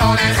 Beefy,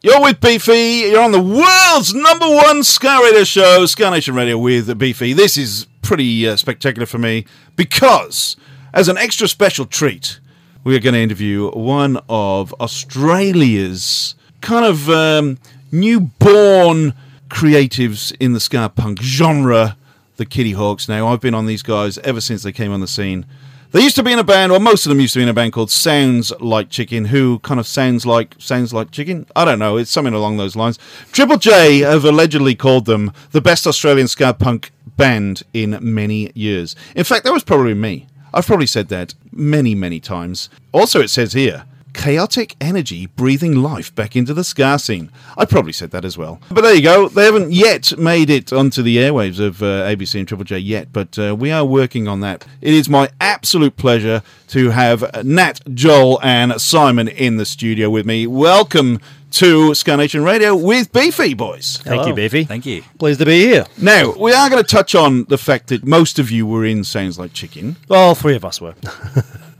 You're with Beefy. You're on the world's number one Ska Radio show, Ska Nation Radio with Beefy. This is pretty uh, spectacular for me because, as an extra special treat, we are going to interview one of Australia's kind of um, newborn creatives in the ska punk genre, the Kittyhawks. Now, I've been on these guys ever since they came on the scene. They used to be in a band, or most of them used to be in a band called Sounds Like Chicken, who kind of sounds like sounds like chicken. I don't know, it's something along those lines. Triple J have allegedly called them the best Australian ska punk band in many years. In fact, that was probably me. I've probably said that many, many times. Also, it says here. Chaotic energy breathing life back into the ska scene. I probably said that as well. But there you go. They haven't yet made it onto the airwaves of uh, ABC and Triple J yet, but uh, we are working on that. It is my absolute pleasure to have Nat, Joel, and Simon in the studio with me. Welcome to Ska Nation Radio with Beefy Boys. Thank you, Beefy. Thank you. Pleased to be here. Now, we are going to touch on the fact that most of you were in Sounds Like Chicken. Well, three of us were.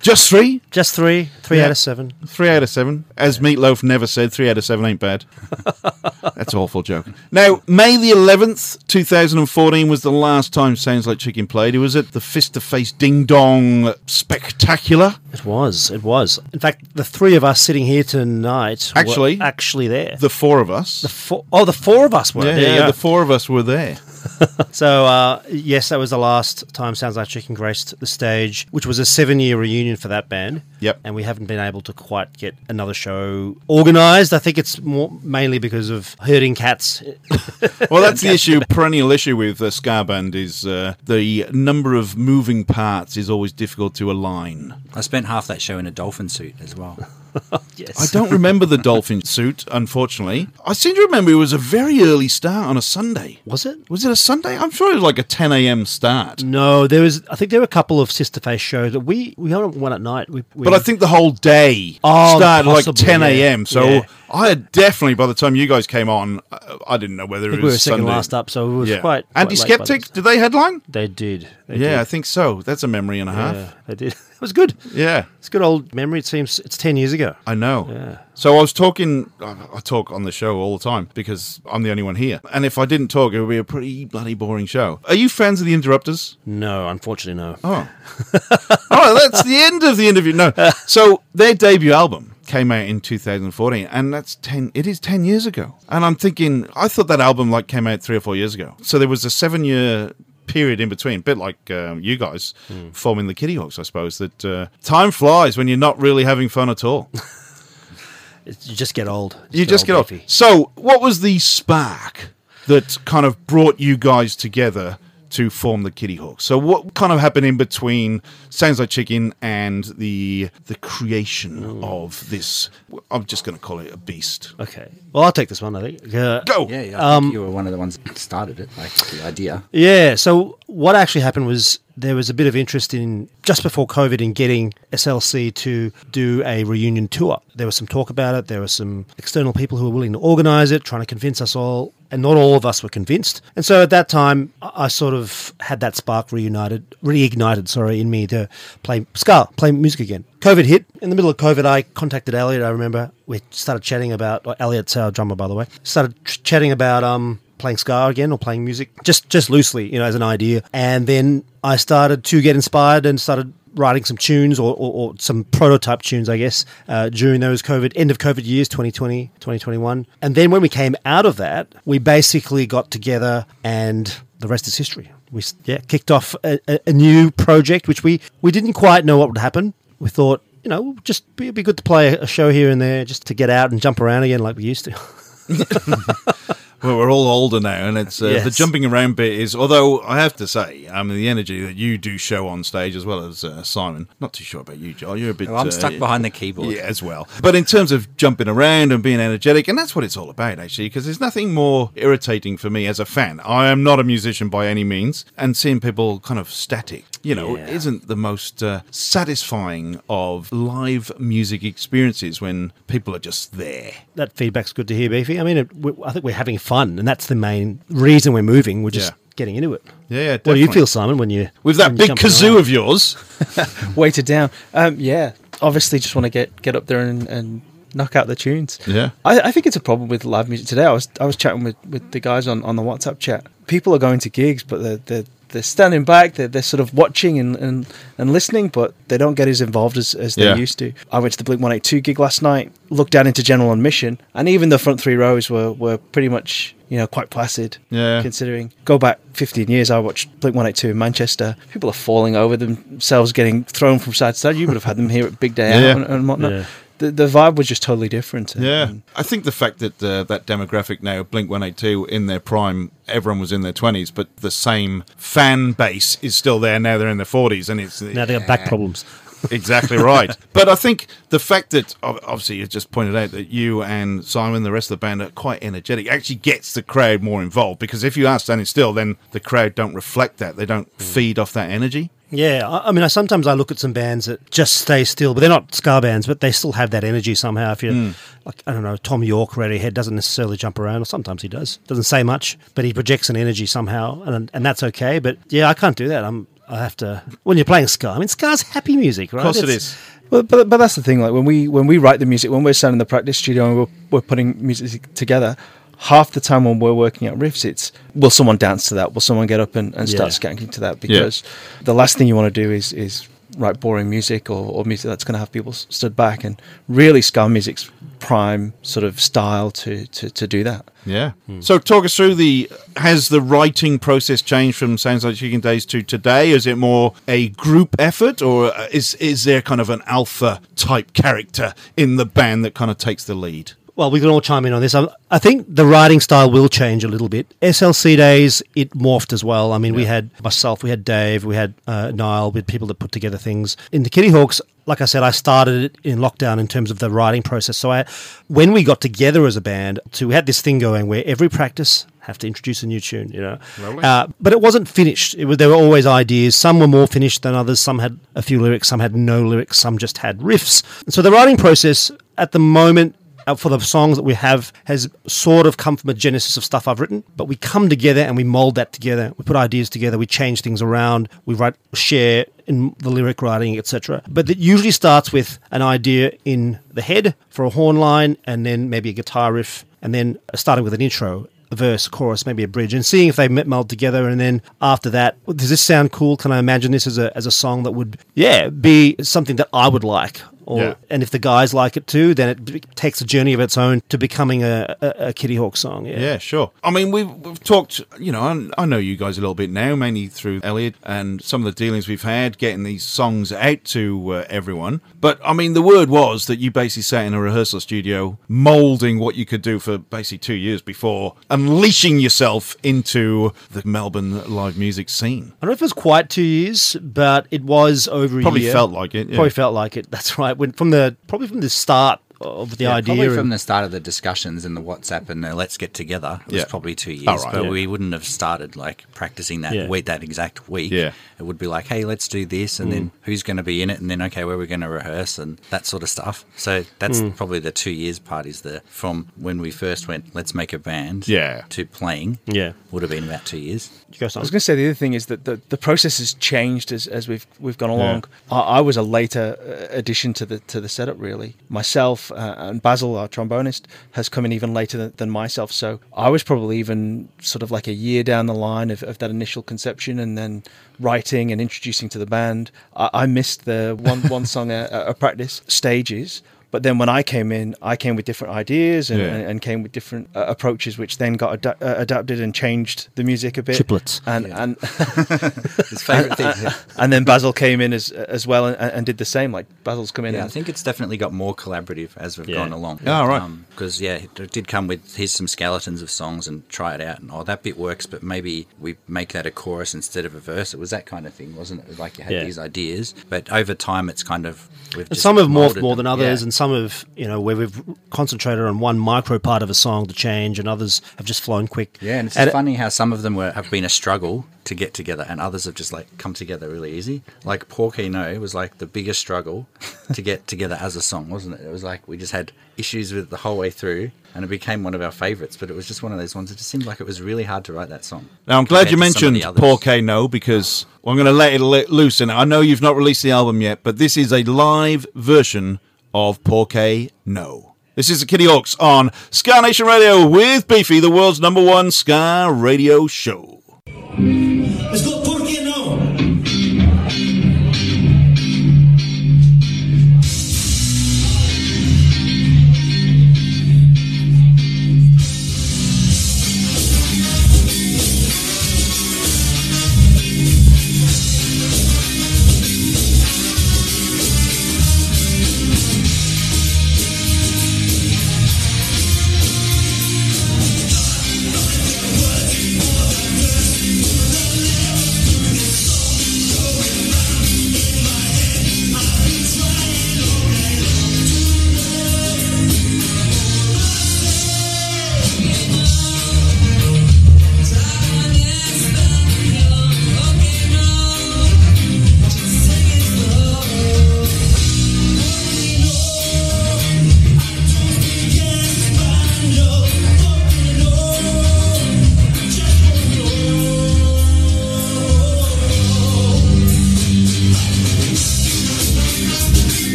Just three? Just three. Three Yeah. out of seven. Three out of seven. As Meatloaf never said, three out of seven ain't bad. That's an awful joke. Now, May the 11th, 2014 was the last time Sounds Like Chicken played. It was at the Fist to Face Ding Dong Spectacular. It was. It was. In fact, the three of us sitting here tonight were Actually- actually there. The four of us. The four, oh, the four of us were. yeah, there yeah, the four of us were there. So, uh, yes, that was the last time Sounds Like Chicken graced the stage, which was a seven year reunion for that band. Yep. And we haven't been able to quite get another show organised. I think it's more mainly because of herding cats. Well, that's the issue, perennial issue with uh, Ska Band is uh, the number of moving parts is always difficult to align. I spent half that show in a dolphin suit as well. yes. I don't remember the dolphin suit, unfortunately. I seem to remember it was a very early start on a Sunday. Was it? Was it a Sunday? I'm sure it was like a 10 a.m. start. No, there was. I think there were a couple of Fist to Face shows that we we had one at night. We, we But I think the whole day Oh, started like possibly, 10 yeah. a.m. So Yeah. I had definitely, by the time you guys came on, I- I didn't know whether it we was were second Sunday. last up, so it was Yeah. quite. Antiskeptic, did they headline? They did. They Yeah, I think so. That's a memory and a half. Yeah, they did. it was good. Yeah. It's a good old memory. It seems it's 10 years ago. I know. Yeah. So I was talking. I talk on the show all the time because I'm the only one here. And if I didn't talk, it would be a pretty bloody boring show. Are you fans of the Interrupters? No, unfortunately, no. Oh. oh, that's the end of the interview. No. So their debut album came out in 2014 and that's 10 it is 10 years ago and i'm thinking i thought that album like came out three or four years ago so there was a seven year period in between a bit like um, you guys forming the kitty hawks i suppose that uh, time flies when you're not really having fun at all you just get old. you just get off beefy. so what was the spark that kind of brought you guys together to form the Kittyhawk. So what kind of happened in between Sounds Like Chicken and the the creation of this I'm just going to call it a beast. Okay. Well, I'll take this one, I think. Uh, Go. Yeah, yeah. I Um, think you were one of the ones that started it, like the idea. Yeah. So what actually happened was there was a bit of interest in just before COVID in getting SLC to do a reunion tour. There was some talk about it. There were some external people who were willing to organise it, trying to convince us all, and not all of us were convinced. And so at that time, I sort of had that spark reunited, reignited, sorry, in me to play ska, play music again. COVID hit. In the middle of COVID, I contacted Elliot. I remember we started chatting about Elliot's our drummer, by the way. Started ch- chatting about um, playing ska again or playing music, just just loosely, you know, as an idea. And then I started to get inspired and started writing some tunes or, or, or some prototype tunes, I guess, uh, during those COVID end of COVID years, 2020, 2021. And then when we came out of that, we basically got together and the rest is history. We yeah kicked off a, a, new project, which we we didn't quite know what would happen. We thought. You know, just be, it'd be good to play a show here and there, just to get out and jump around again like we used to. Well, we're all older now, and it's uh, the jumping around bit is. Although I have to say, I mean, the energy that you do show on stage, as well as uh, Simon. Not too sure about you, Joel. You're a bit. Oh, I'm uh, stuck behind the keyboard. Yeah, as well. But in terms of jumping around and being energetic, and that's what it's all about, actually, because there's nothing more irritating for me as a fan. I am not a musician by any means, and seeing people kind of static, you know, Yeah. isn't the most uh, satisfying of live music experiences when people are just there. that feedback's good to hear, Beefy. I mean, it, we, I think we're having fun, and that's the main reason we're moving. We're just Yeah. getting into it. Yeah, yeah. What do you feel, Simon, when you With that big kazoo around? of yours, weighted down. Um, yeah, obviously, just want to get get up there and, and knock out the tunes. Yeah. I, I think it's a problem with live music today. I was I was chatting with, with the guys on, on the WhatsApp chat. People are going to gigs, but they're they're, they're standing back. They're, they're sort of watching and, and, and listening, but they don't get as involved as, as they Yeah. used to. I went to the Blink One Eight Two gig last night. Looked down into general admission, and even the front three rows were, were pretty much you know quite placid. Yeah. Considering go back 15 years, I watched Blink 182 in Manchester. People are falling over themselves, getting thrown from side to side. You would have had them here at Big Day Yeah. Out and, and whatnot. Yeah. The, the vibe was just totally different. And- Yeah, and I think the fact that uh, that demographic now, Blink One Eight Two, in their prime, everyone was in their twenties, but the same fan base is still there now. They're in their forties, and it's Now they got back problems. exactly right. But I think the fact that obviously you just pointed out that you and Simon, the rest of the band, are quite energetic, actually gets the crowd more involved. Because if you are standing still, then the crowd don't reflect that; they don't feed off that energy. Yeah, I, I mean, I, sometimes I look at some bands that just stay still, but they're not ska bands, but they still have that energy somehow. If you, Hmm. like, I don't know, Thom Yorke, Radiohead doesn't necessarily jump around, or sometimes he does. Doesn't say much, but he projects an energy somehow, and and that's okay. But yeah, I can't do that. I'm, I have to. When you're playing ska, I mean, ska's happy music, right? Of course, it It's- is. But, but but that's the thing. Like when we when we write the music, when we're sat in the practice studio and we're, we're putting music together, half the time when we're working out riffs, it's will someone dance to that? Will someone get up and, and start Yeah. skanking to that? Because the last thing you want to do is is write boring music or, or music that's going to have people s- stood back. And really, ska music's prime sort of style to to, to do that. Yeah. Hmm. So talk us through the has the writing process changed from Sounds Like Chicken Days to today? Is it more a group effort or uh, is is there kind of an alpha type character in the band that kind of takes the lead? Well, we can all chime in on this. I, I think the writing style will change a little bit. SLC days, it morphed as well. I mean, we had myself, we had Dave, we had uh, Niall, we had people that put together things. In the Kittyhawks, like I said, I started it in lockdown in terms of the writing process. So I, when we got together as a band, so we had this thing going where every practice have to introduce a new tune, you know. Uh, but it wasn't finished. It was, there were always ideas. Some were more finished than others. Some had a few lyrics. Some had no lyrics. Some just had riffs. And so the writing process at the moment Uh, for the songs that we have has sort of come from a genesis of stuff I've written, but we come together and we mold that together. We put ideas together, we change things around, we write, share in the lyric writing, etc. But it usually starts with an idea in the head for a horn line, and then maybe a guitar riff, and then starting with an intro a verse, chorus, maybe a bridge, and seeing if they meld together. And then after that, does this sound cool? Can I imagine this as a as a song that would, yeah, be something that I would like? Or, Yeah. And if the guys like it too, then it b- takes a journey of its own to becoming a, a, a Kittyhawk song. Yeah. Yeah, sure. I mean, we've, we've talked, you know, I, I know you guys a little bit now, mainly through Elliot and some of the dealings we've had getting these songs out to uh, everyone. But I mean, the word was that you basically sat in a rehearsal studio molding what you could do for basically two years before unleashing yourself into the Melbourne live music scene. I don't know if it was quite two years, but it was over a Probably year. felt like it, yeah. Probably felt like it. That's right. When, from the probably from the start of the Yeah, idea. Probably from the start of the discussions in the WhatsApp and the let's get together. It was Yeah. probably two years, Oh, right, but yeah. we wouldn't have started like practicing that Yeah. week, that exact week. Yeah. It would be like, hey, let's do this, and then Mm. who's going to be in it, and then okay, where we're going to rehearse and that sort of stuff. So that's Mm. probably the two years part is the from when we first went, let's make a band, Yeah. to playing. Yeah. would have been about two years. I was going to say the other thing is that the, the process has changed as, as we've we've gone along. I, I was a later uh, addition to the to the setup. Really, myself uh, and Basil, our trombonist, has come in even later than, than myself. So I was probably even sort of like a year down the line of, of that initial conception, and then writing and introducing to the band. I, I missed the one one song a, a practice stages. But then when I came in, I came with different ideas and, Yeah. and, and came with different uh, approaches, which then got ada- uh, adapted and changed the music a bit. Triplets. And and His favourite thing. and, and then Basil came in as as well and, and did the same. Like Basil's come in. Yeah, I think it's definitely got more collaborative as we've Yeah. gone along. Oh, right. Because yeah, it did come with here's some skeletons of songs and try it out, and oh that bit works, but maybe we make that a chorus instead of a verse. It was that kind of thing, wasn't it? Like you had Yeah. these ideas, but over time it's kind of we've just some have morphed more them. than others, Yeah. and some have, you know, where we've concentrated on one micro part of a song to change, and others have just flown quick. Yeah, and it's And just it- funny how some of them were have been a struggle to get together, and others have just like come together really easy. Like Porky No was like the biggest struggle to get together as a song, wasn't it? It was like we just had issues with it the whole way through, and it became one of our favourites. But it was just one of those ones. It just seemed like it was really hard to write that song. Now, I'm glad you compared to some of mentioned the others. Paul K. No because well, I'm going to let it let loose. And I know you've not released the album yet, but this is a live version of K. No. This is the Kittyhawks on Ska Nation Radio with Beefy, the world's number one Ska radio show.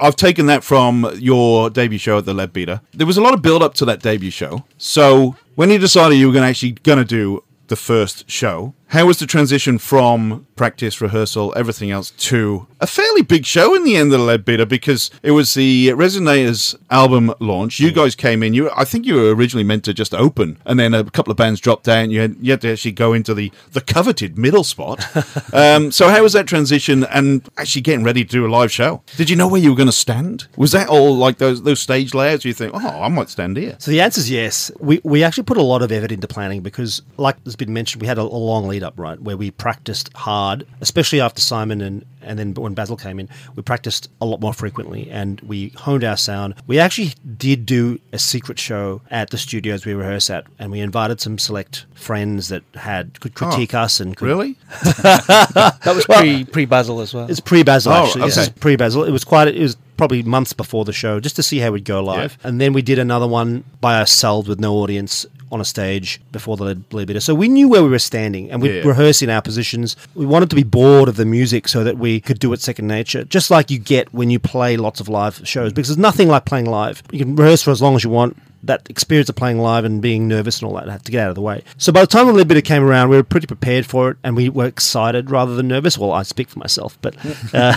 I've taken that from your debut show at the Leadbeater. There was a lot of build up to that debut show. So when you decided you were going to actually going to do the first show, how was the transition from practice, rehearsal, everything else to a fairly big show in the end of the Leadbeater because it was the Resignators album launch. You guys came in. You, I think you were originally meant to just open, and then a couple of bands dropped down. You had, you had to actually go into the the coveted middle spot. um, so how was that transition and actually getting ready to do a live show? Did you know where you were going to stand? Was that all like those those stage layouts? You think, oh, I might stand here. So the answer is yes. We, we actually put a lot of effort into planning because, like has been mentioned, we had a, a long lead up, right, where we practiced hard, especially after Simon and, and then when Basil came in, we practiced a lot more frequently and we honed our sound. We actually did do a secret show at the studios we rehearse at, and we invited some select friends that had could oh, critique Oh, us and could, really? That was pre pre Basil as well. It's pre Basil, Oh, actually. This is pre Basil. It was quite. It was probably months before the show, just to see how we'd go live. And then we did another one by ourselves with no audience on a stage before the lead Leadbeater. So we knew where we were standing, and we Yeah. in our positions. We wanted to be bored of the music so that we could do it second nature, just like you get when you play lots of live shows. Because there's nothing like playing live. You can rehearse for as long as you want. That experience of playing live and being nervous and all that had to get out of the way. So by the time the Leadbeater came around, we were pretty prepared for it, and we were excited rather than nervous. Well, I speak for myself, but uh,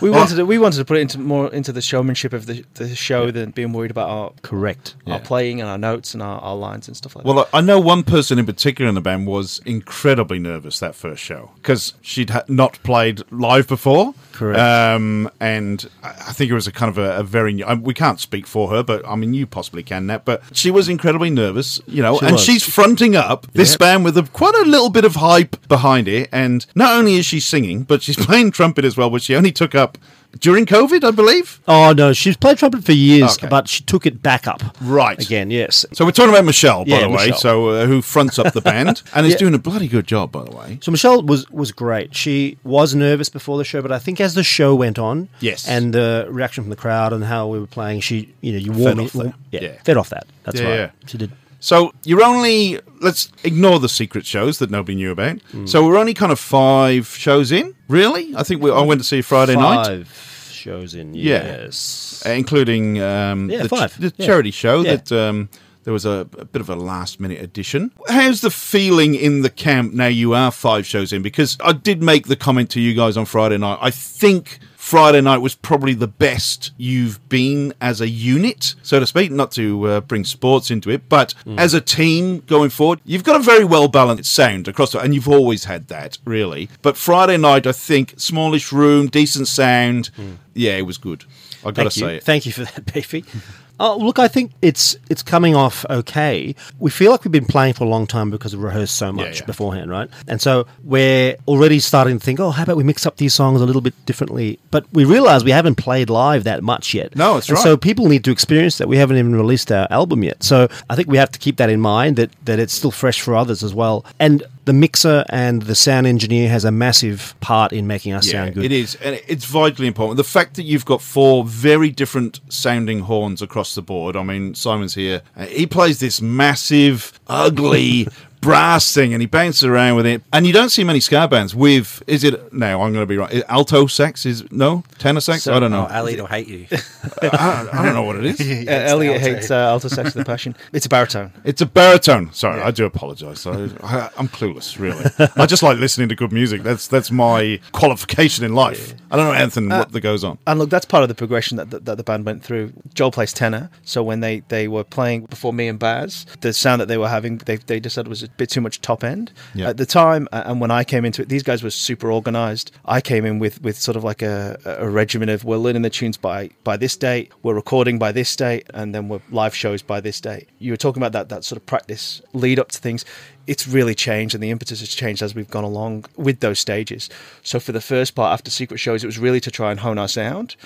we wanted to, we wanted to put it into more into the showmanship of the, the show than being worried about our correct our playing and our notes and our, our lines and stuff like that. Well, I I know one person in particular in the band was incredibly nervous that first show because she'd ha- not played live before. Correct. Um, and I think it was a kind of a, a very new. We can't speak for her, but I mean, you possibly can, Nat. But she was incredibly nervous, you know, She and was. she's fronting up this Yep. band with a, quite a little bit of hype behind it. And not only is she singing, but she's playing trumpet as well, which she only took up during COVID, I believe. Oh no, she's played trumpet for years, Okay. but she took it back up. Right. Again, yes. So we're talking about Michelle, by Yeah, the way, Michelle. so uh, who fronts up the band and is Yeah. doing a bloody good job, by the way. So Michelle was was great. She was nervous before the show, but I think as the show went on, Yes. and the reaction from the crowd and how we were playing, she you know you Fed warm off that. yeah, Yeah. fed off that. That's right. yeah. She did. So you're only let's ignore the secret shows that nobody knew about. Hmm. So we're only kind of five shows in, really. I think we, I went to see Friday night, Five shows in. Yeah. Yes. uh, including um, Yeah, the, five. the Yeah. charity show Yeah. that um, there was a, a bit of a last minute addition. How's the feeling in the camp now? You are five shows in because I did make the comment to you guys on Friday night. I think. Friday night was probably the best you've been as a unit, so to speak. Not to uh, bring sports into it, but Hmm. as a team going forward, you've got a very well balanced sound across, the, and you've always had that, really. But Friday night, I think smallish room, decent sound. Yeah, it was good. I got to say it. Thank you for that, Beefy. Oh, look, I think it's it's coming off okay. We feel like we've been playing for a long time because we've rehearsed so much yeah. beforehand, right? And so we're already starting to think, oh, how about we mix up these songs a little bit differently? But we realize we haven't played live that much yet. No, and right. So people need to experience that. We haven't even released our album yet. So I think we have to keep that in mind that, that it's still fresh for others as well. And the mixer and the sound engineer has a massive part in making us sound good. It is, and it's vitally important. The fact that you've got four very different sounding horns across the board. I mean, Simon's here. He plays this massive, ugly, brass thing, and he bounces around with it. And you don't see many ska bands with. Is it now? I'm going to be right. Alto sax is no tenor sax. So- I don't know. Oh, Elliot will hate you. I, I don't know what it is. Uh, Elliot hates uh, alto sax with a passion. It's a baritone. It's a baritone. Sorry, I do apologise. I, I, I'm clueless, really. I just like listening to good music. That's that's my qualification in life. I don't know anything Uh, what that goes on. And look, that's part of the progression that the, that the band went through. Joel plays tenor, so when they, they were playing before me and Baz, the sound that they were having, they, they just said was a bit too much top end Yeah. at the time. And when I came into it, these guys were super organized. I came in with, with sort of like a, a regimen of we're learning the tunes by by this date, we're recording by this date, and then we're live shows by this date. You were talking about that that sort of practice lead up to things. It's really changed, and the impetus has changed as we've gone along with those stages. So for the first part, after Secret Shows, it was really to try and hone our sound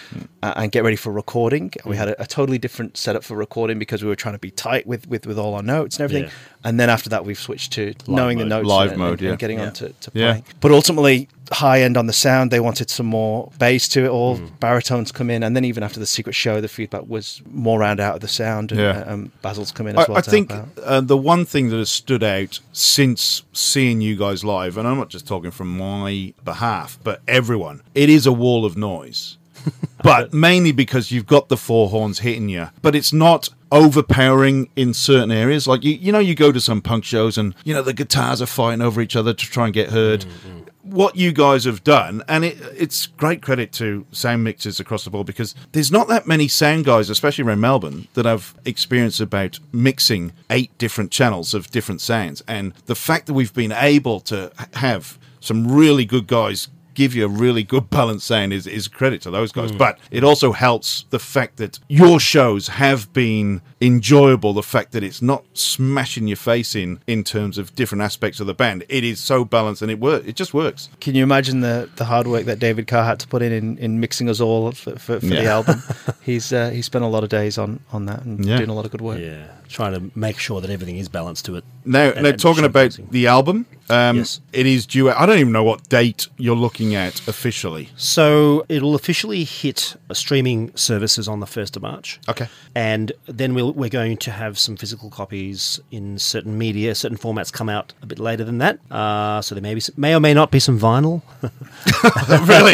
uh, and get ready for recording. We had a, a totally different setup for recording because we were trying to be tight with with, with all our notes and everything. Yeah. And then after that, we've switched to knowing the mode. notes, Live and, mode, and, yeah. and getting Yeah. on to, to Yeah. playing. But ultimately, high end on the sound. They wanted some more bass to it all. Mm. Baritones come in, and then even after the Secret Show, the feedback was more round out of the sound. And, Yeah. uh, um, Basil's come in as I, well. I to think help out. uh, the one thing that has stood out since seeing you guys live, and I'm not just talking from my behalf, but everyone, it is a wall of noise. but mainly because you've got the four horns hitting you, but it's not overpowering in certain areas. Like you, you know, you go to some punk shows and you know the guitars are fighting over each other to try and get heard. Mm, mm. What you guys have done, and it, it's great credit to sound mixers across the board because there's not that many sound guys, especially around Melbourne, that have experience about mixing eight different channels of different sounds. And the fact that we've been able to have some really good guys give you a really good balance sound is, is credit to those guys. Mm. But it also helps the fact that your shows have been enjoyable. The fact that it's not smashing your face in in terms of different aspects of the band. It is so balanced and it works. It just works. Can you imagine the, the hard work that David Carr had to put in in, in mixing us all for, for, for the album? He's uh, he spent a lot of days on, on that and Yeah. doing a lot of good work. Yeah, trying to make sure that everything is balanced to it. Now, And- now and talking about showcasing. the album, um, Yes. it is due. I don't even know what date you're looking at officially. So it'll officially hit uh, streaming services on the 1st of March. Okay. And then we'll, we're going to have some physical copies in certain media, certain formats come out a bit later than that. Uh, so there may, be some, may or may not be some vinyl. really?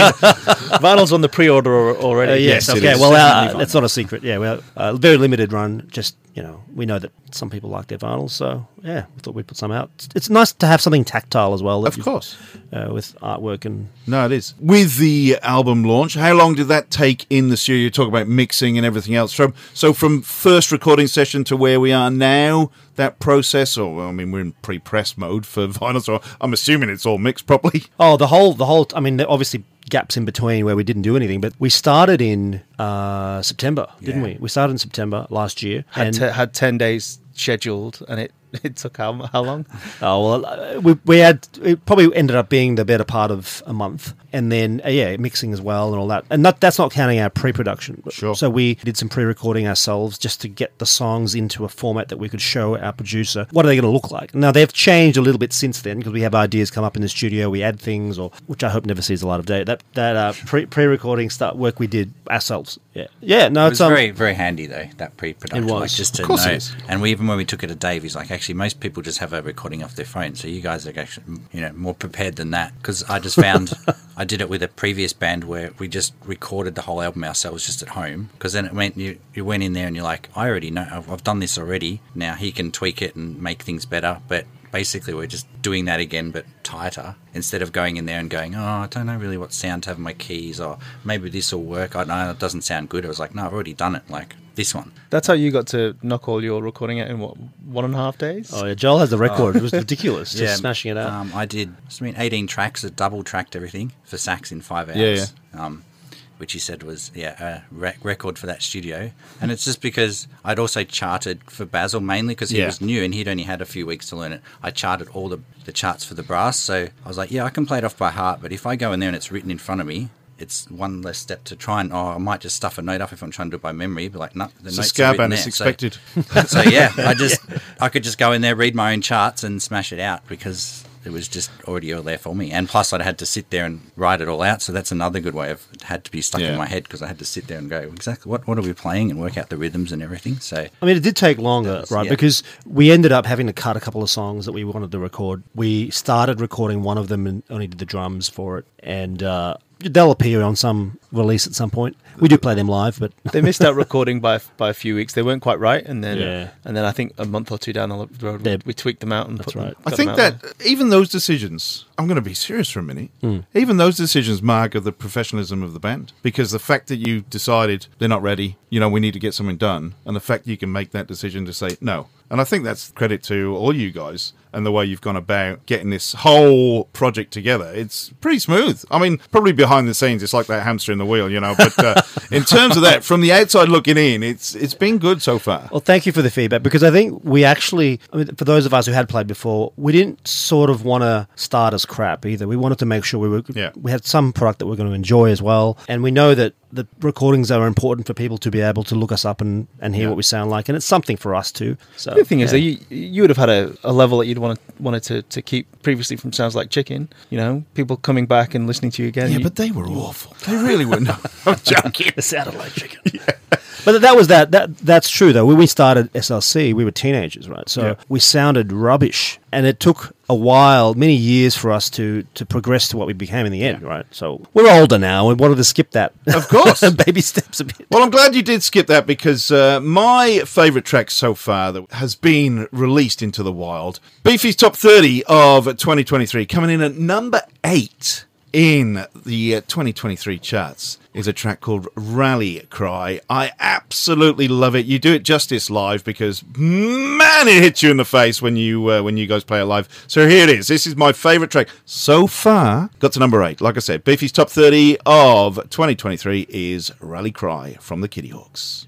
Vinyl's on the pre-order already. Uh, yes, Yes, okay. is. Well, Definitely uh, vinyl. that's not a secret. Yeah, well, uh, very limited run. Just you know, we know that some people like their vinyls, so yeah, we thought we'd put some out. It's, it's nice to have something tactile as well. Of course. uh, with artwork and No, it is. With the album launch, how long did that take in the studio? You talk about mixing and everything else. From so from first recording session to where we are now, that process, or well, I mean, we're in pre-press mode for vinyl, so I'm assuming it's all mixed properly. Oh, the whole, the whole. I mean, obviously gaps in between where we didn't do anything, but we started in uh, September, didn't Yeah. we? We started in September last year, Had, and te- had 10 days scheduled and it, it took how, how long? oh well, uh, we we had it probably ended up being the better part of a month, and then uh, yeah, mixing as well and all that, and that that's not counting our pre-production. Sure. So we did some pre-recording ourselves just to get the songs into a format that we could show our producer. What are they going to look like? Now they've changed a little bit since then because we have ideas come up in the studio, we add things, or which I hope never sees a light of day. That that uh, pre pre-recording start work we did ourselves. Yeah, yeah. No, It it's um, very, very handy though that pre-production, It was. like just to Of course it know. is. And we even when we took it to Dave, he's like, actually, most people just have a recording off their phone, so you guys are actually, you know, more prepared than that. Because I just found I did it with a previous band where we just recorded the whole album ourselves just at home. Because then it went you you went in there and you're like, I already know, I've, I've done this already. Now he can tweak it and make things better, but. Basically, we're just doing that again, but tighter. Instead of going in there and going, "Oh, I don't know really what sound to have my keys," or maybe this will work. I know it doesn't sound good. I was like, "No, I've already done it." Like this one. That's how you got to knock all your recording out in what, one and a half days? Oh yeah, Joel has the record. It was ridiculous, just smashing it out. Um, I did. I mean, eighteen tracks. I double tracked everything for sax in five hours. Yeah, Um, which he said was yeah a rec- record for that studio. And it's just because I'd also charted for Basil mainly because he Yeah. was new and he'd only had a few weeks to learn it. I charted all the the charts for the brass, so I was like, yeah, I can play it off by heart. But if I go in there and it's written in front of me. It's one less step to try and, oh, I might just stuff a note up if I'm trying to do it by memory. But like, no, the a notes are band, So- expected. so yeah, I just I could just go in there, read my own charts, and smash it out because it was just already all there for me. And plus, I'd had to sit there and write it all out. So that's another good way of it had to be stuck Yeah. in my head because I had to sit there and go exactly what what are we playing and work out the rhythms and everything. So I mean, it did take longer, was- right? yeah. Because we ended up having to cut a couple of songs that we wanted to record. We started recording one of them and only did the drums for it, and uh, they'll appear on some release at some point. We do play them live, but they missed out recording by by a few weeks. They weren't quite right, and then Yeah. and then I think a month or two down the road, we, we tweaked them out and put them, I think them out that even those decisions, I'm going to be serious for a minute. Hmm. Even those decisions mark of the professionalism of the band because the fact that you decided they're not ready, you know, we need to get something done, and the fact you can make that decision to say no. And I think that's credit to all you guys and the way you've gone about getting this whole project together. It's pretty smooth. I mean, probably behind the scenes, it's like that hamster in the wheel, you know. But uh, in terms of that, from the outside looking in, it's it's been good so far. Well, thank you for the feedback because I think we actually, I mean, for those of us who had played before, we didn't sort of want to start as crap either. We wanted to make sure we were, yeah. we had some product that we're going to enjoy as well, and we know that the recordings are important for people to be able to look us up and, and hear what we sound like, and it's something for us too. So The thing is that you you would have had a, a level that you'd want wanted to, to keep previously from Sounds Like Chicken. You know, people coming back and listening to you again. Yeah, You- but they were awful. They really were. No, I'm joking. it sounded like chicken. But that was that. That that's true though. When we started SLC, we were teenagers, right? So Yeah. we sounded rubbish, and it took a while, many years, for us to to progress to what we became in the end, right? So we're older now. and wanted to skip that, Of course. baby steps a bit. Well, I'm glad you did skip that because uh, my favourite track so far that has been released into the wild, Beefy's Top 30 of 2023, coming in at number eight in the uh, 2023 charts, is a track called Rally Cry. I absolutely love it. You do it justice live because man, it hits you in the face when you uh, when you guys play it live. So here it is. This is my favourite track so far. Got to number eight. Like I said, Beefy's top 30 of 2023 is Rally Cry from the Kittyhawks.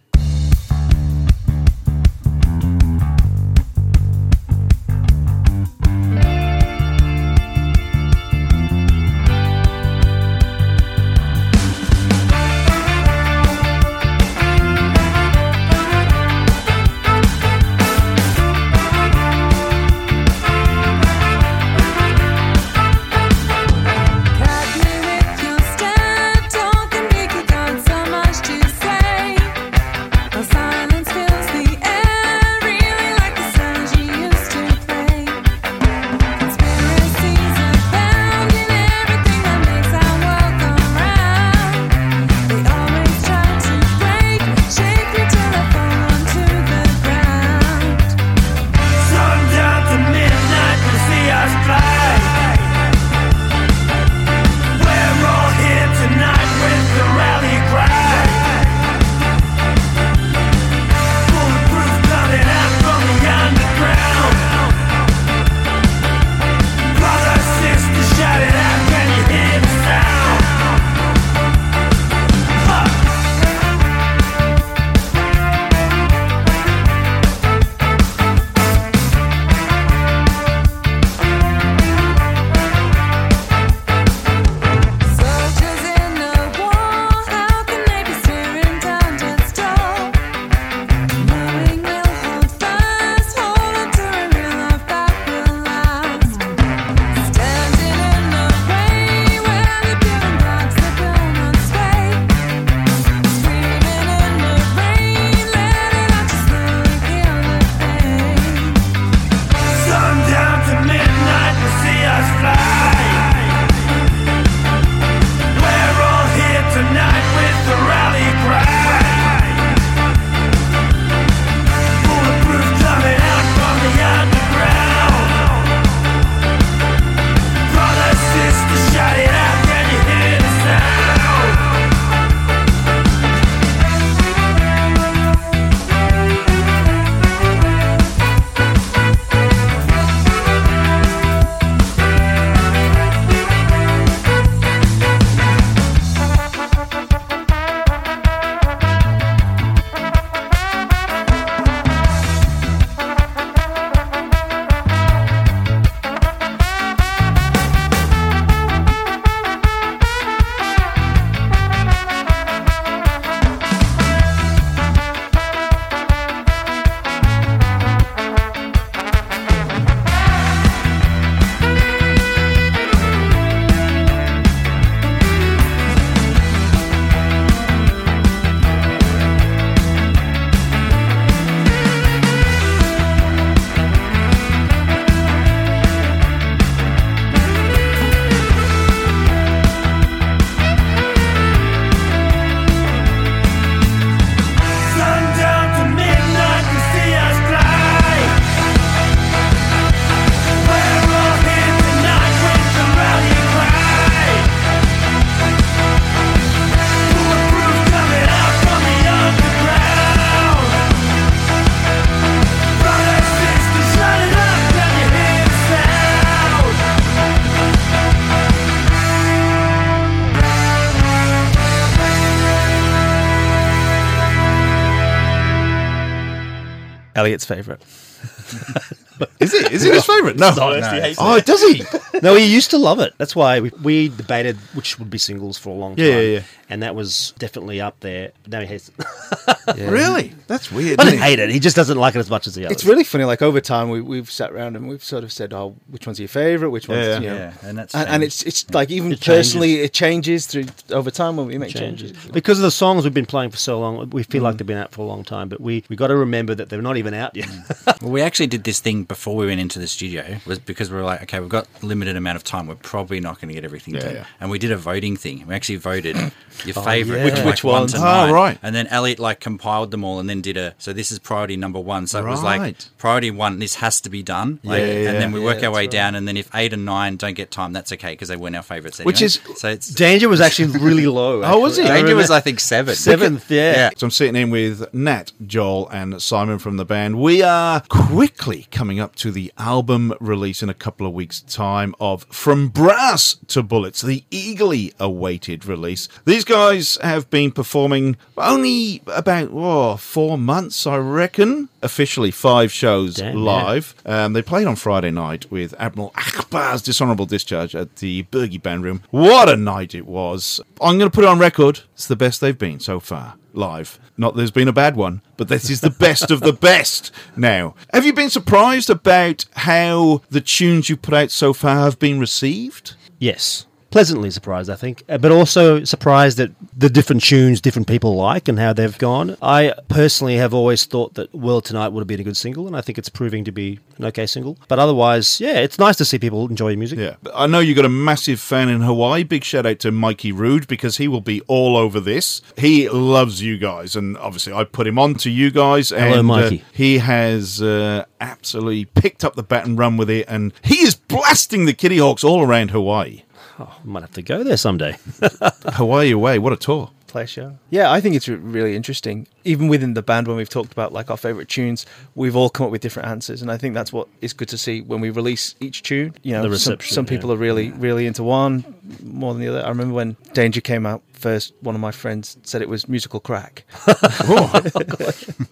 Elliot's favourite. Is it? Is it his favourite? No. No, Oh, does he? no, he used to love it. That's why we, we debated which would be singles for a long time. Yeah, yeah, yeah. And that was definitely up there. Now he hates it. Really? That's weird. I isn't didn't it? hate it. He just doesn't like it as much as the others. It's really funny. Like over time, we, we've sat around and we've sort of said, "Oh, which one's your favourite? Which one's Yeah. you know?" Yeah, and that's and, and it's it's like even It changes. personally, it changes through over time when we make changes. changes. Because of the songs we've been playing for so long, we feel like mm. they've been out for a long time. But we we got to remember that they're not even out yet. Mm. Well, we actually did this thing before we went into the studio, was because we were like, okay, we've got limited amount of time. We're probably not going to get everything Yeah, done. yeah. And we did a voting thing. We actually voted your Oh, favourite, yeah. which, Which- like which one ones? to Oh, nine. Ah, right. And then Elliot like compiled them all and then did a. So this is priority number one. So it was like priority one. This has to be done. Like, Yeah, yeah, And then we yeah. work our way that's down. And then if eight and nine don't get time, that's okay because they weren't our favourites. Which is- so it's Danger was actually really low. Oh, was it? Danger was I think seven. seventh. Yeah. So I'm sitting in with Nat, Joel, and Simon from the band. We are quickly coming up to the album release in a couple of weeks' time of From Brass to Bullets, the eagerly awaited release. These guys have been performing only about oh, four months, I reckon. Officially five shows Damn, live. Um, they played on Friday night with Admiral Akbar's Dishonourable Discharge at the Bergie Band Room. What a night it was. I'm going to put it on record. It's the best they've been so far, live. Not there's been a bad one, but this is the best of the best now. Have you been surprised about how the tunes you put out so far have been received? Yes. Pleasantly surprised, I think, Uh, but also surprised at the different tunes different people like and how they've gone. I personally have always thought that World Tonight would have been a good single, and I think it's proving to be an okay single. But otherwise, yeah, it's nice to see people enjoy your music. Yeah. I know you got a massive fan in Hawaii. Big shout out to Mikey Rude because he will be all over this. He loves you guys, and obviously I put him on to you guys. And Hello, uh, Mikey. he has uh, absolutely picked up the bat and run with it, and he is blasting the Kittyhawks all around Hawaii. Oh, I might have to go there someday. Hawaii away, what a tour! Play show. Yeah, I think it's really interesting. Even within the band, when we've talked about like our favorite tunes, we've all come up with different answers, and I think that's what is good to see when we release each tune. You know, The some, reception, some people yeah. are really, really into one more than the other. I remember when Danger came out first. One of my friends said it was musical crack.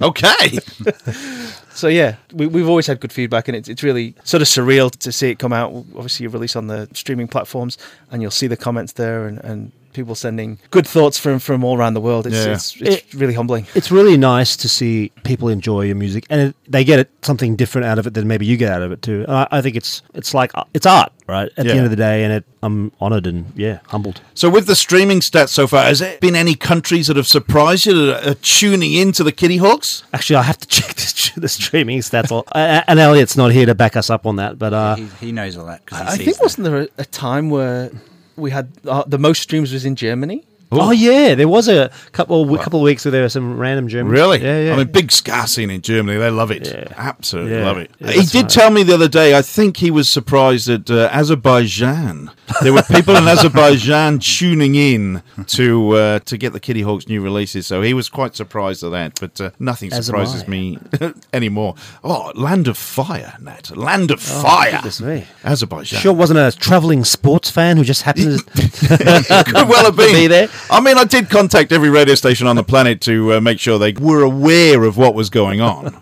Okay. So yeah, we, we've always had good feedback, and it's it's really sort of surreal to see it come out. Obviously, you release on the streaming platforms, and you'll see the comments there, and, and people sending good thoughts from from all around the world. It's Yeah. it's, it's really humbling. it's really nice to see people enjoy your music, and it, they get it, something different out of it than maybe you get out of it too. I, I think it's it's like it's art, right? At Yeah. the end of the day, and it, I'm honoured and yeah, humbled. So, with the streaming stats so far, has there been any countries that have surprised you that are tuning into the Kittyhawks? Actually, I have to check this, the streaming stats. All, uh, and Elliot's not here to back us up on that, but uh, he, he knows all that. 'cause he I think them. wasn't there a, a time where we had uh, the most streams was in Germany? Oh yeah, there was a couple couple of weeks where there were some random Germans. Really? Yeah, yeah. I mean, big ska scene in Germany. They love it. Yeah. Absolutely Yeah. love it. Yeah, he did right. tell me the other day, I think he was surprised that uh, Azerbaijan. There were people in Azerbaijan tuning in to uh, to get the Kittyhawks new releases. So he was quite surprised at that. But uh, nothing surprises me anymore. Oh, Land of Fire, Nat. Land of Fire. Oh, goodness me. Azerbaijan. Sure, wasn't a travelling sports fan who just happened to Could well have been. be there. I mean, I did contact every radio station on the planet to uh, make sure they were aware of what was going on.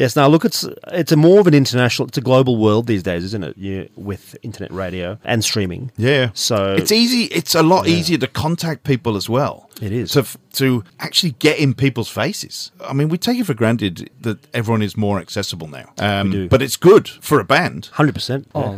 Yes, now look, it's it's a more of an international, it's a global world these days, isn't it? Yeah, with internet radio and streaming. Yeah. So it's easy. It's a lot easier to contact people as well. It is. to to actually get in people's faces. I mean, we take it for granted that everyone is more accessible now. Um, do. But it's good for a band. hundred percent. Oh,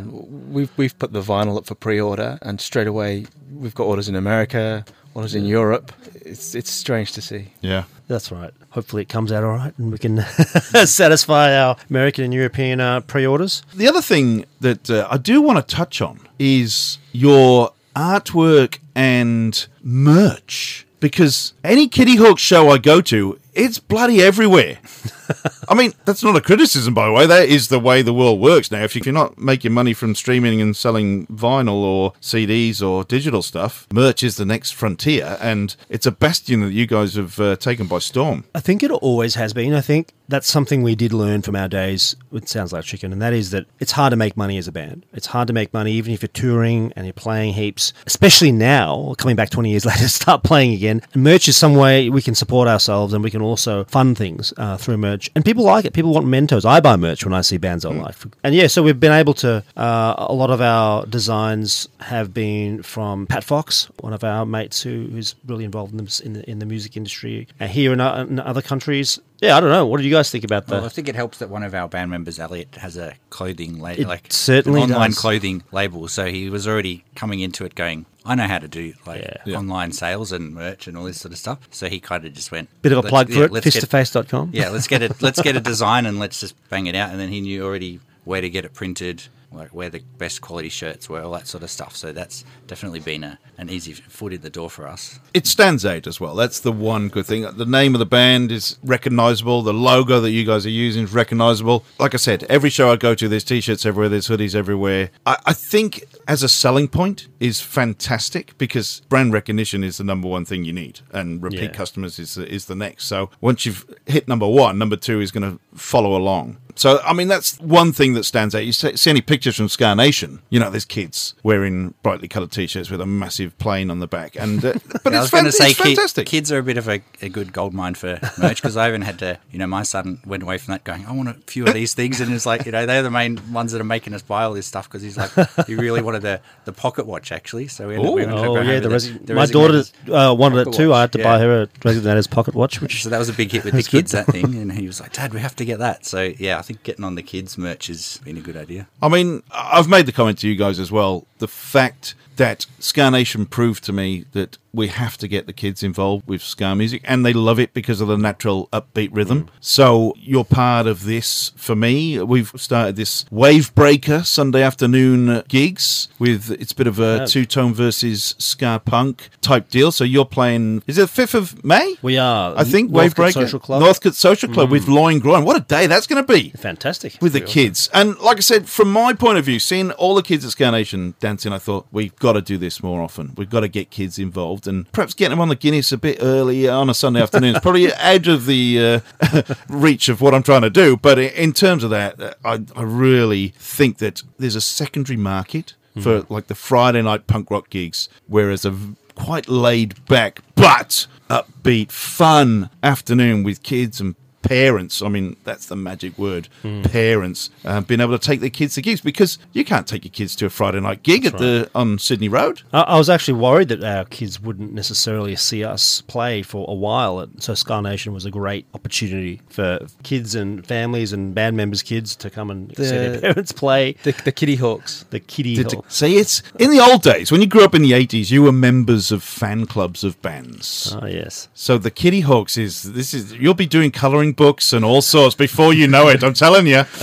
we've we've put the vinyl up for pre-order, and straight away we've got orders in America, orders in Europe. It's it's strange to see. Yeah. That's right. Hopefully, it comes out all right, and we can satisfy our American and European uh, pre-orders. The other thing that uh, I do want to touch on is your artwork and merch. Because any Kittyhawk show I go to, it's bloody everywhere. I mean, that's not a criticism, by the way. That is the way the world works now. If you're not making money from streaming and selling vinyl or CDs or digital stuff, merch is the next frontier, and it's a bastion that you guys have uh, taken by storm. I think it always has been. I think that's something we did learn from our days with Sounds Like Chicken, and that is that it's hard to make money as a band. It's hard to make money even if you're touring and you're playing heaps, especially now, coming back 20 years later, start playing again. And merch is some way we can support ourselves and we can also fund things uh, through merch. And people like it. People want Mentos. I buy merch when I see bands I Mm. like. And yeah, so we've been able to. Uh, a lot of our designs have been from Pat Fox, one of our mates who, who's really involved in the, in the in the music industry uh, here in, o- in other countries. Yeah, I don't know. What do you guys think about that? Well, I think it helps that one of our band members, Elliot, has a clothing It like certainly an online does. clothing label. So he was already coming into it going, I know how to do like Yeah. online sales and merch and all this sort of stuff. So he kind of just went Bit of a "Let's- plug for it, let's get- fisttoface.com. Yeah, let's get it. Let's get a design and let's just bang it out. And then he knew already where to get it printed, like where the best quality shirts were, all that sort of stuff. So that's definitely been a, an easy foot in the door for us. It stands out as well. That's the one good thing. The name of the band is recognizable. The logo that you guys are using is recognizable. Like I said, every show I go to, there's t-shirts everywhere, there's hoodies everywhere. I, I think as a selling point is fantastic because brand recognition is the number one thing you need, and repeat Yeah. customers is is the next. So once you've hit number one, number two is going to follow along. So I mean that's one thing that stands out. You see, see any pictures from Ska Nation? You know, there's kids wearing brightly coloured t-shirts with a massive plane on the back, and uh, but Yeah, I it's, was going fan- to say it's ki- kids are a bit of a, a good gold mine for merch because I even had to, you know, my son went away from that going, I want a few of these things. And it's like, you know, they're the main ones that are making us buy all this stuff because he's like, he really wanted the, the pocket watch actually. So we ended, we ended Oh going yeah, over the resi- the my daughter uh, wanted it pocket too. I had to Yeah. buy her a Resignator's pocket watch, which So that was a big hit with the That's good. kids, that thing. And he was like, Dad, we have to get that. So yeah, I think getting on the kids' merch has been a good idea. I mean, I've made the comment to you guys as well. The fact that Ska Nation proved to me that we have to get the kids involved with ska music, and they love it because of the natural upbeat rhythm. So you're part of this for me. We've started this Wave Breaker Sunday afternoon gigs with it's a bit of a Yeah. two tone versus ska Punk type deal. So you're playing, is it 5th of May? we are. I think Northcote Wave Breaker. Social Club. Northcote Social Club with mm. Loin Groin. What a day that's going to be Fantastic. with the kids. And like I said, from my point of view, seeing all the kids at Ska Nation dancing, I thought we've got to do this more often. We've got to get kids involved and perhaps getting them on the Guinness a bit early on a Sunday afternoon. is probably out of the uh, reach of what I'm trying to do. But in terms of that, uh, I, I really think that there's a secondary market for like the Friday night punk rock gigs, whereas a quite laid back but upbeat, fun afternoon with kids and parents. I mean, that's the magic word. Parents uh, being able to take their kids to gigs because you can't take your kids to a Friday night gig at the on Sydney Road. I, I was actually worried that our kids wouldn't necessarily see us play for a while. So Ska Nation was a great opportunity for kids and families and band members' kids to come and see their parents play. The, the Kittyhawks. The Kitty Did- Hawk. See, it's in the old days when you grew up in the eighties. You were members of fan clubs of bands. Oh yes. So the Kittyhawks is this is you'll be doing colouring books and all sorts before you know it. I'm telling you.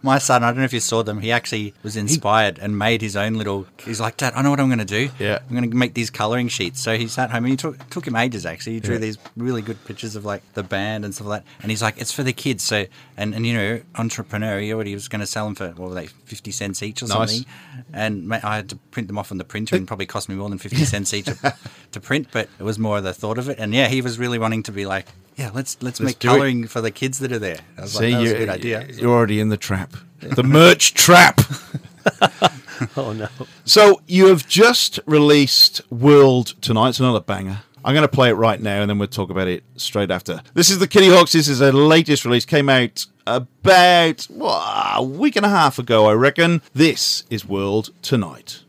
My son, I don't know if you saw them. He actually was inspired and made his own little. He's like, Dad, I know what I'm going to do. Yeah. I'm going to make these colouring sheets. So he sat home and he took took him ages actually. He drew Yeah. these really good pictures of like the band and stuff like that. And he's like, it's for the kids. So and and you know, entrepreneur. He already was going to sell them for what were they, fifty cents each or Nice. something. And I had to print them off on the printer and probably cost me more than fifty cents each to, to print. But it was more of the thought of it. And yeah, he was really wanting to be like. Yeah, let's let's, Let's make do it. colouring for the kids that are there. I was like, that was a good idea. You're already in the trap. The merch trap. Oh no. So you have just released World tonight. It's another banger. I'm going to play it right now, and then we'll talk about it straight after. This is the Kittyhawks. This is their latest release. Came out about well, a week and a half ago, I reckon. This is World tonight.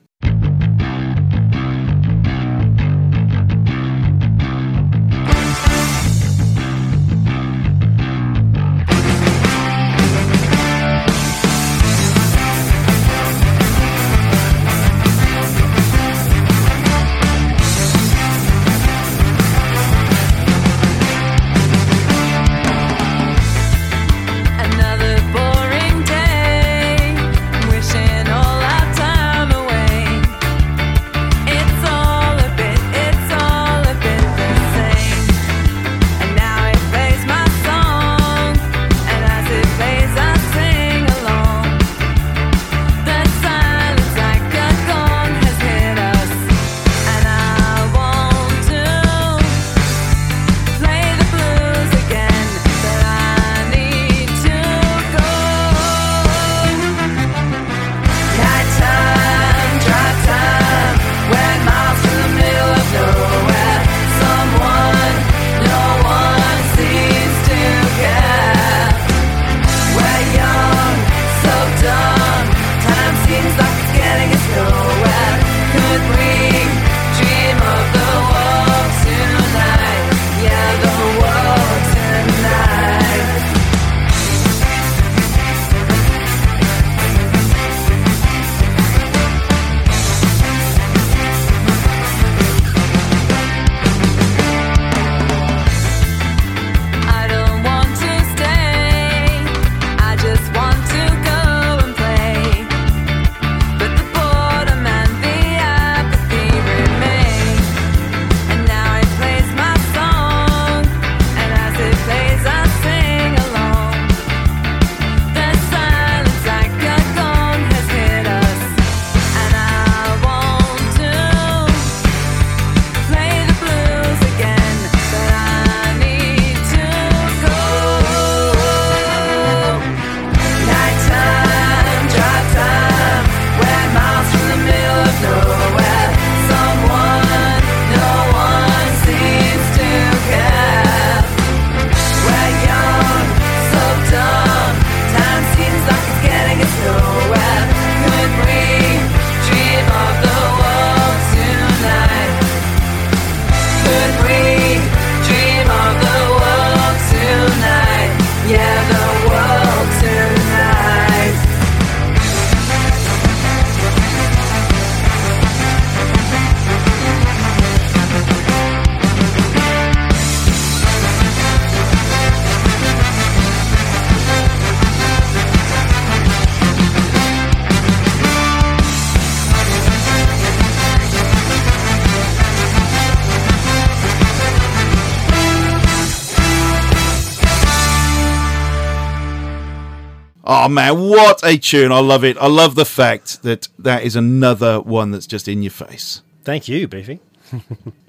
Man, what a tune! I love it. I love the fact that that is another one that's just in your face. Thank you, Beefy.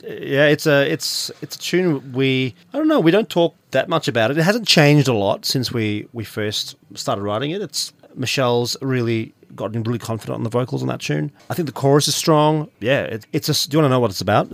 yeah, it's a it's it's a tune we I don't know we don't talk that much about it. It hasn't changed a lot since we we first started writing it. It's Michelle's really gotten really confident on the vocals on that tune. I think the chorus is strong. Yeah, it, it's a. Do you want to know what it's about?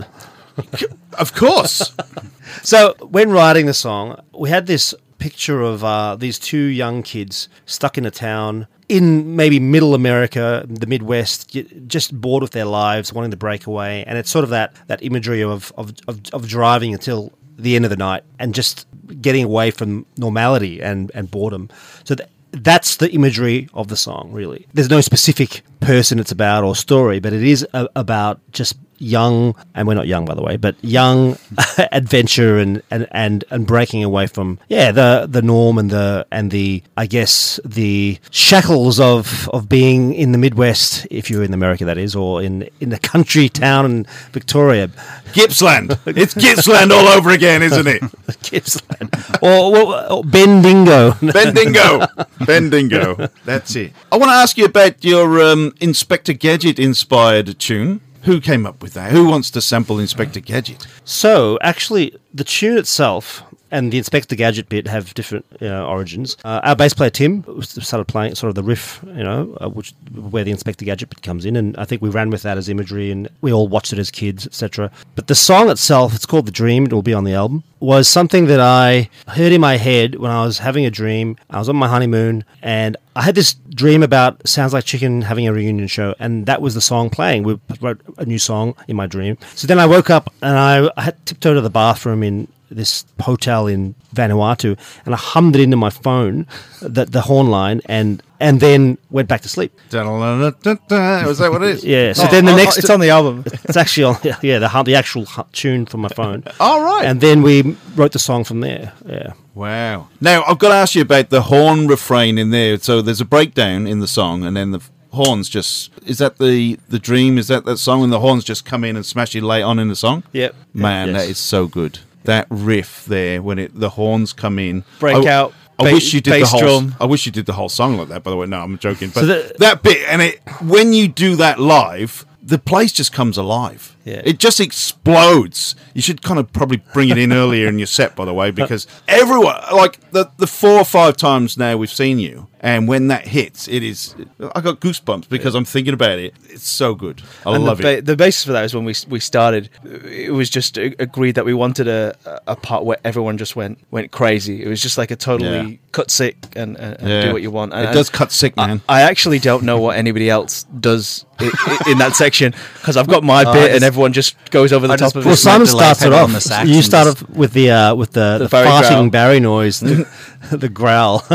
of course. so when writing the song, we had this picture of uh, these two young kids stuck in a town in maybe middle America, the Midwest, just bored with their lives, wanting to break away. And it's sort of that, that imagery of, of, of, of driving until the end of the night and just getting away from normality and, and boredom. So th- that's the imagery of the song, really. There's no specific person it's about or story, but it is a- about just young, and we're not young by the way, but young adventure and, and, and, and breaking away from yeah the the norm and the and the I guess the shackles of of being in the Midwest, if you're in America that is, or in in the country town in Victoria, Gippsland. it's Gippsland all over again, isn't it? Gippsland or, or, or Bendigo, Bendigo, Bendigo. That's it. I want to ask you about your um, Inspector Gadget inspired tune. Who came up with that? Who wants to sample Inspector Gadget? So, actually, the tune itself and the Inspector Gadget bit have different origins. Uh, our bass player Tim started playing sort of the riff, you know, uh, which where the Inspector Gadget bit comes in, and I think we ran with that as imagery, and we all watched it as kids, etc. But the song itself, it's called "The Dream." It will be on the album. Was something that I heard in my head when I was having a dream. I was on my honeymoon, and I had this dream about Sounds Like Chicken having a reunion show, and that was the song playing. We wrote a new song in my dream. So then I woke up and I, I had tiptoed to the bathroom in this hotel in Vanuatu, and I hummed it into my phone, the, the horn line, and and then went back to sleep. Was that what it is? Yeah. So Oh, then the oh, next, it's on the album. It's actually on, yeah, the the actual tune from my phone. All right. And then we wrote the song from there. Yeah. Wow. Now, I've got to ask you about the horn refrain in there. So there's a breakdown in the song, and then the horns just. Is that the, the dream? Is that that song? And the horns just come in and smash you late on in the song? Yep. Man, Yes. that is so good. That riff there, when it the horns come in. Break I, out, I wish you did the whole. drum. I wish you did the whole song like that. By the way, no, I'm joking. But So the- that bit and it when you do that live, the place just comes alive. Yeah. It just explodes. You should kind of probably bring it in earlier in your set, by the way, because everyone, like the, the four or five times now we've seen you, and when that hits, it is. I got goosebumps because I'm thinking about it. It's so good. I and love the, it. the basis for that is when we we started. It was just agreed that we wanted a a part where everyone just went went crazy. It was just like a totally Yeah. cut sick and, and, and Yeah. do what you want. And, It does cut sick, I- man. I, actually don't know what anybody else does i- i- in that section because I've got my Oh, bit and everyone just goes over the I top just of it. Well, Simon delay starts it off. the You and start off with the uh, with the, the, Barry farting growl. Barry noise, the, the growl.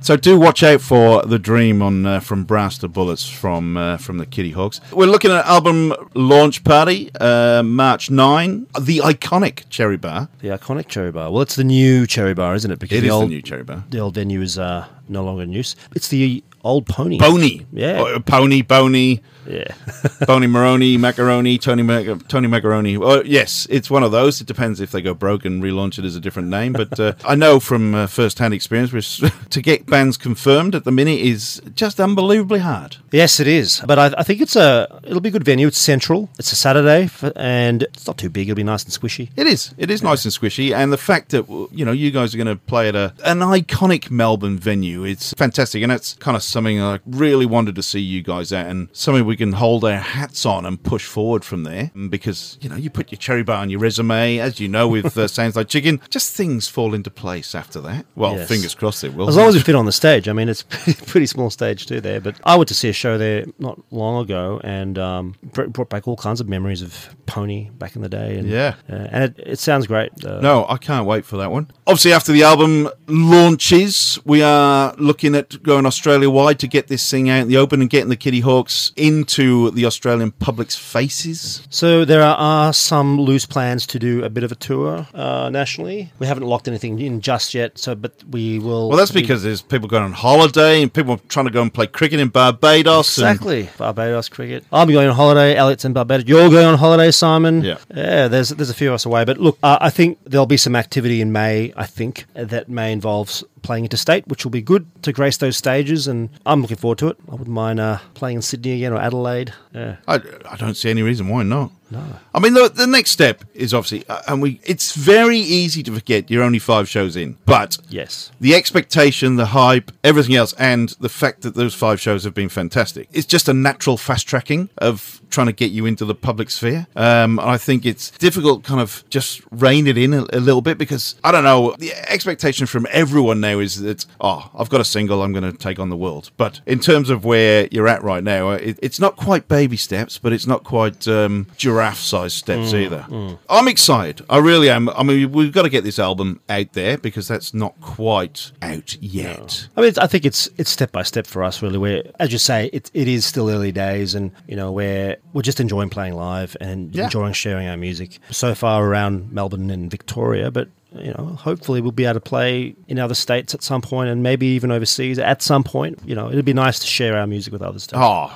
So do watch out for the Dream on uh, from Brass to Bullets from uh, from the Kittyhawks. We're looking at album launch party, uh, March nine. The iconic Cherry Bar. the iconic Cherry Bar. Well, it's the new Cherry Bar, isn't it? Because It the is the old new Cherry Bar. the old venue is uh, no longer in use. It's the old Pony. Boney, Yeah. Oh, Pony, Boney, Yeah. Boney Maroney, Macaroni, Tony Mac- Tony Macaroni. Oh, yes, it's one of those. It depends if they go broke and relaunch it as a different name. But uh, I know from uh, first-hand experience, which to get bands confirmed at the minute is just unbelievably hard. Yes, it is. But I, I think it's a it'll be a good venue. It's central. It's a Saturday, f and it's not too big. It'll be nice and squishy. It is. It is nice and squishy, and the fact that you know you guys are going to play at a an iconic Melbourne venue, it's fantastic, and that's kind of something I really wanted to see you guys at, and something we can hold our hats on and push forward from there. Because you know you put your cherry bar on your resume, as you know with uh, Sounds Like Chicken, just things fall into place after that. Well, Yes. fingers crossed it will. As long as we fit on the stage. I mean, it's a pretty, pretty small stage too there. But I went to see a show there not long ago, and um, brought back all kinds of memories of Pony back in the day. And, Yeah. uh, and it, it sounds great. Uh, No, I can't wait for that one. Obviously, after the album launches, we are looking at going Australia wide to get this thing out in the open and getting the Kittyhawks into the Australian public's faces. So there are, some loose plans to do a bit of a tour uh, nationally. We haven't locked anything in just yet. So, but we will. Well, that's be- because there's people going on holiday and people trying to go and play cricket in Barbados. and- Exactly, Barbados cricket. I'm going on holiday. Elliot's in Barbados. You're going on holiday, Simon. Yeah. yeah. There's there's a few of us away, but look, uh, I think there'll be some activity in May. I think that may involve playing interstate, which will be good to grace those stages, and I'm looking forward to it. I wouldn't mind uh, playing in Sydney again or Adelaide. Yeah. I, I don't see any reason why not. No. I mean, the, the next step is obviously, uh, and we. It's very easy to forget you're only five shows in, but Yes. the expectation, the hype, everything else, and the fact that those five shows have been fantastic. It's just a natural fast tracking of trying to get you into the public sphere. Um, I think it's difficult, kind of just rein it in a, a little bit because I don't know. The expectation from everyone now is that oh, I've got a single, I'm going to take on the world. But in terms of where you're at right now, it, it's not quite baby steps, but it's not quite um, giraffe-sized steps Mm, either. mm. I'm excited. I really am. I mean, we've got to get this album out there because that's not quite out yet. I mean, it's, I think it's it's step by step for us, really. Where, as you say, it, it is still early days, and you know, where we're just enjoying playing live and Yeah. enjoying sharing our music. So far around Melbourne and Victoria, but you know, hopefully we'll be able to play in other states at some point, and maybe even overseas at some point. You know, it'd be nice to share our music with others too. Oh,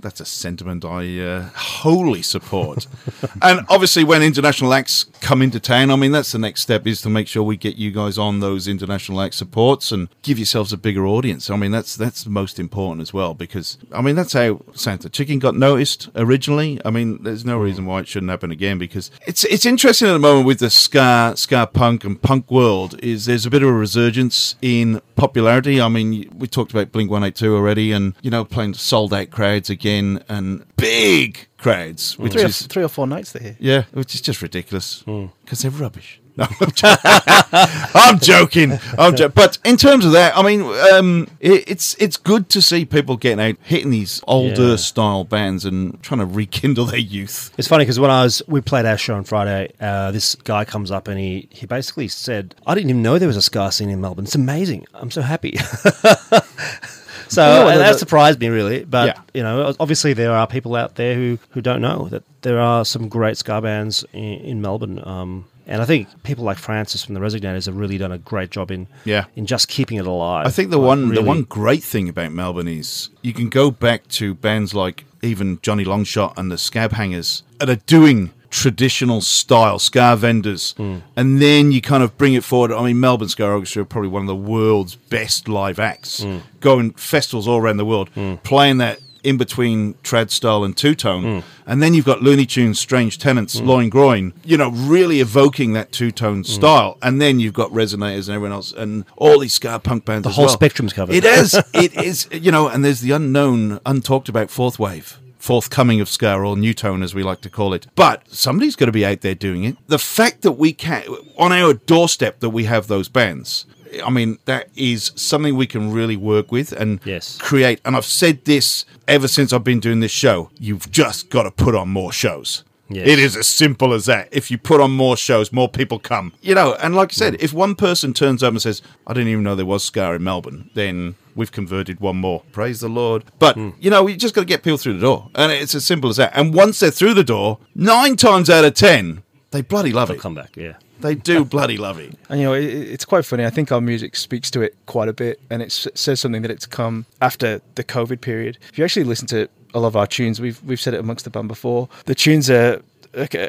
that's a sentiment I uh, wholly support. and obviously, when international acts come into town, I mean, that's the next step is to make sure we get you guys on those international act supports and give yourselves a bigger audience. I mean, that's that's most important as well because I mean that's how Santa Chicken got noticed originally. I mean, there's no reason why it shouldn't happen again because it's it's interesting at the moment with the ska ska punk and punk world is there's a bit of a resurgence in popularity. I mean, we talked about Blink 182 already, and you know, playing sold out crowds again and big crowds, which three, or, is three or four nights they're here. yeah, which is just ridiculous because they're rubbish. No, I'm joking. I'm joking. I'm jo- but in terms of that, I mean, um, it, it's it's good to see people getting out, hitting these older Yeah. style bands and trying to rekindle their youth. It's funny because when I was, we played our show on Friday. Uh, this guy comes up and he he basically said, "I didn't even know there was a ska scene in Melbourne. It's amazing. I'm so happy." so what, and the- that surprised me really. But Yeah. you know, obviously there are people out there who who don't know that there are some great ska bands in, in Melbourne. Um, and I think people like Francis from the Resignators have really done a great job in Yeah. in just keeping it alive. I think the Like, one the one great thing about Melbourne is you can go back to bands like even Johnny Longshot and the Scab Hangers that are doing traditional style ska vendors, hmm. and then you kind of bring it forward. I mean, Melbourne Ska Orchestra are probably one of the world's best live acts, hmm. going festivals all around the world, hmm. playing that. In between trad style and two tone, and then you've got Looney Tunes, Strange Tenants, Loin Groin, you know, really evoking that two tone style, and then you've got Resignators and everyone else, and all these ska punk bands. The whole well. spectrum's covered. It is. It is. You know, and there's the unknown, untalked about fourth wave. Forthcoming of ska or new tone, as we like to call it. But somebody's got to be out there doing it. The fact that we can, on our doorstep, that we have those bands, I mean, that is something we can really work with and Yes. create. And I've said this ever since I've been doing this show. You've just got to put on more shows. Yes. It is as simple as that. If you put on more shows, more people come. You know, and like I said, mm. if one person turns up and says, I didn't even know there was Ska in Melbourne, then we've converted one more. Praise the Lord. But, mm. you know, you just got to get people through the door. And it's as simple as that. And once they're through the door, nine times out of ten, they bloody love it. come back. Yeah. They do bloody love it. And you know, it, it's quite funny. I think our music speaks to it quite a bit, and it says something that it's come after the COVID period. If you actually listen to a lot of our tunes, we've we've said it amongst the band before. The tunes are.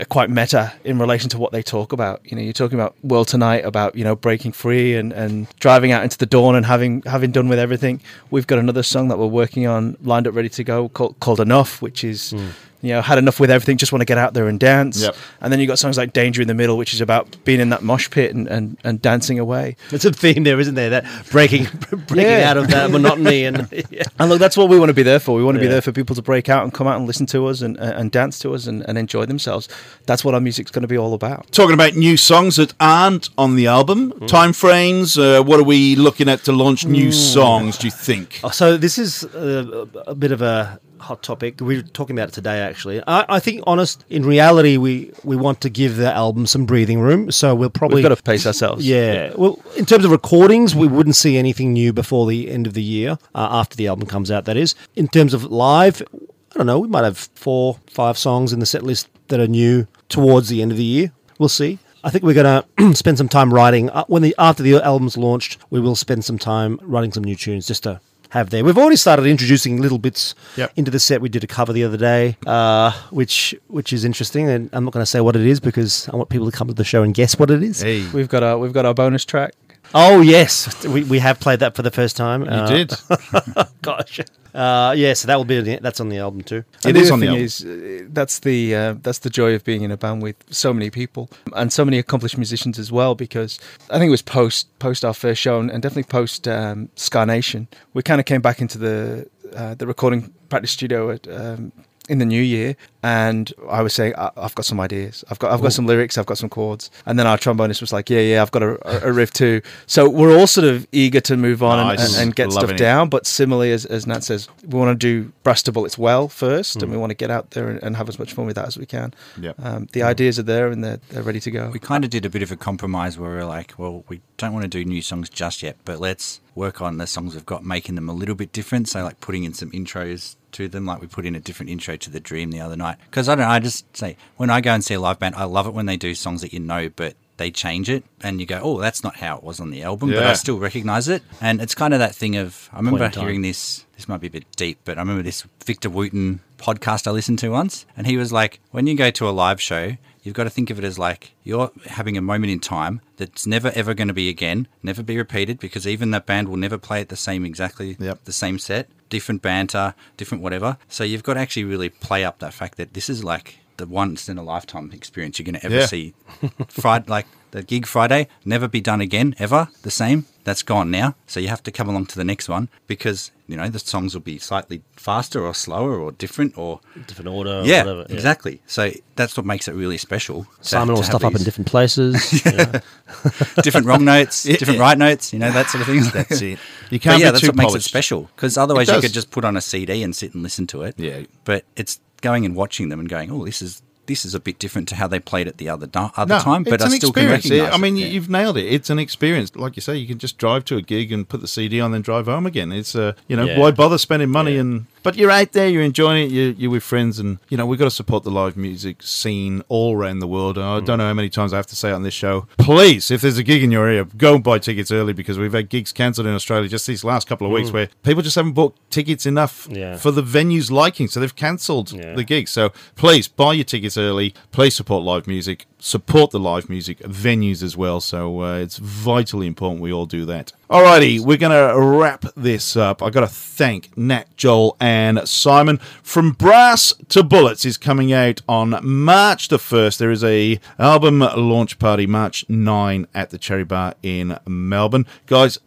quite meta in relation to what they talk about. You know, you're talking about World Tonight, about you know breaking free and, and driving out into the dawn and having having done with everything. We've got another song that we're working on, lined up, ready to go, called, called Enough, which is hmm. You know had enough with everything, just want to get out there and dance. Yep. And then you've got songs like Danger in the Middle, which is about being in that mosh pit and, and, and dancing away. There's a theme there, isn't there? That breaking breaking Yeah. out of that monotony and yeah. And look, that's what we want to be there for. We want to be there for people to break out and come out and listen to us and, and dance to us and, and enjoy themselves. That's what our music's going to be all about. Talking about new songs that aren't on the album, mm. time frames, uh, what are we looking at to launch new mm. songs, do you think? Oh, So this is a, a bit of a hot topic. We were talking about it today, actually. I, I think, honest, in reality, we, we want to give the album some breathing room. So we'll probably We've got to pace ourselves. Yeah. Well, in terms of recordings, we wouldn't see anything new before the end of the year, uh, after the album comes out, that is. In terms of live, I don't know, we might have four, five songs in the set list that are new towards the end of the year. We'll see. I think we're going to spend some time writing uh, when the after the album's launched. We will spend some time writing some new tunes just to have there. We've already started introducing little bits Yep. into the set. We did a cover the other day, uh, which which is interesting, and I'm not going to say what it is because I want people to come to the show and guess what it is. Hey. We've got our we've got our bonus track. Oh yes, we, we have played that for the first time. You did. Gosh. Uh, yeah, so that will be that's on the album too. And the other thing is, uh, that's the uh, that's the joy of being in a band with so many people and so many accomplished musicians as well. Because I think it was post post our first show and, and definitely post um, Ska Nation, we kind of came back into the uh, the recording practice studio at. Um, in the new year, and I was saying I- I've got some ideas. I've got I've Ooh. got some lyrics. I've got some chords. And then our trombonist was like, "Yeah, yeah, I've got a, a riff too." So we're all sort of eager to move on and, Nice. and, and get Loving stuff it. down. But similarly, as, as Nat says, we want to do to bullets well first, and Mm. we want to get out there and, and have as much fun with that as we can. Yep. Um, the ideas are there and they're, they're ready to go. We kind of did a bit of a compromise where we are like, well, we don't want to do new songs just yet, but let's work on the songs we've got, making them a little bit different. So, like putting in some intros to them, like we put in a different intro to The Dream the other night. Because I don't know, I just say, when I go and see a live band, I love it when they do songs that you know, but they change it and you go, oh, that's not how it was on the album, but I still recognize it. And it's kind of that thing of, I remember Point in time. hearing this, this might be a bit deep, but I remember this Victor Wooten podcast I listened to once, and he was like, when you go to a live show, you've got to think of it as like you're having a moment in time that's never ever going to be again, never be repeated, because even that band will never play it the same exactly the same set, different banter, different whatever. So you've got to actually really play up that fact that this is like the once in a lifetime experience you're going to ever Yeah. see. Like the gig Friday, never be done again ever. The same. That's gone now. So you have to come along to the next one because you know the songs will be slightly faster or slower or different or different order. or yeah, whatever, yeah. exactly. So that's what makes it really special. to- Simon will to have stuff up in different places. different wrong notes, different right notes, you know that sort of thing. That's it. You can't yeah, be that's too what makes it special. Because otherwise, you could just put on a CD and sit and listen to it. Yeah. But it's going and watching them and going, oh, this is this is a bit different to how they played it the other do- other No, time. But it's I an still can experience. recognize. I mean, it. you you've nailed it. It's an experience. Like you say, you can just drive to a gig and put the CD on, then drive home again. It's uh, you know, Yeah. why bother spending money and but you're out there, you're enjoying it, you're, you're with friends, and you know we've got to support the live music scene all around the world. Mm. I don't know how many times I have to say it on this show. Please, if there's a gig in your area, go buy tickets early because we've had gigs cancelled in Australia just these last couple of weeks Mm. where people just haven't bought tickets enough Yeah. for the venue's liking, so they've cancelled Yeah. the gig. So please buy your tickets early. Please support live music. Support the live music venues as well. So uh, it's vitally important we all do that. Alrighty, we're gonna wrap this up. I got to thank Nat, Joel, and Simon from Brass to Bullets is coming out on March the first. There is a album launch party March nine at the Cherry Bar in Melbourne, guys.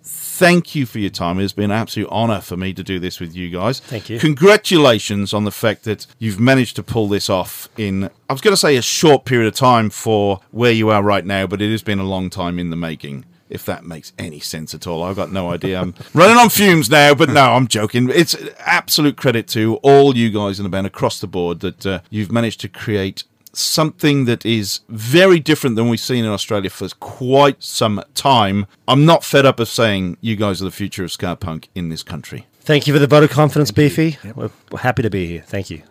Thank you for your time. It's been an absolute honour for me to do this with you guys. Thank you. Congratulations on the fact that you've managed to pull this off in, I was going to say a short period of time for where you are right now, but it has been a long time in the making. If that makes any sense at all, I've got no idea. I'm running on fumes now, but no, I'm joking. It's absolute credit to all you guys in the band across the board that uh, you've managed to create something that is very different than we've seen in Australia for quite some time. I'm not fed up of saying you guys are the future of ska punk in this country. Thank you for the vote of confidence, Beefy. We're, we're happy to be here. Thank you.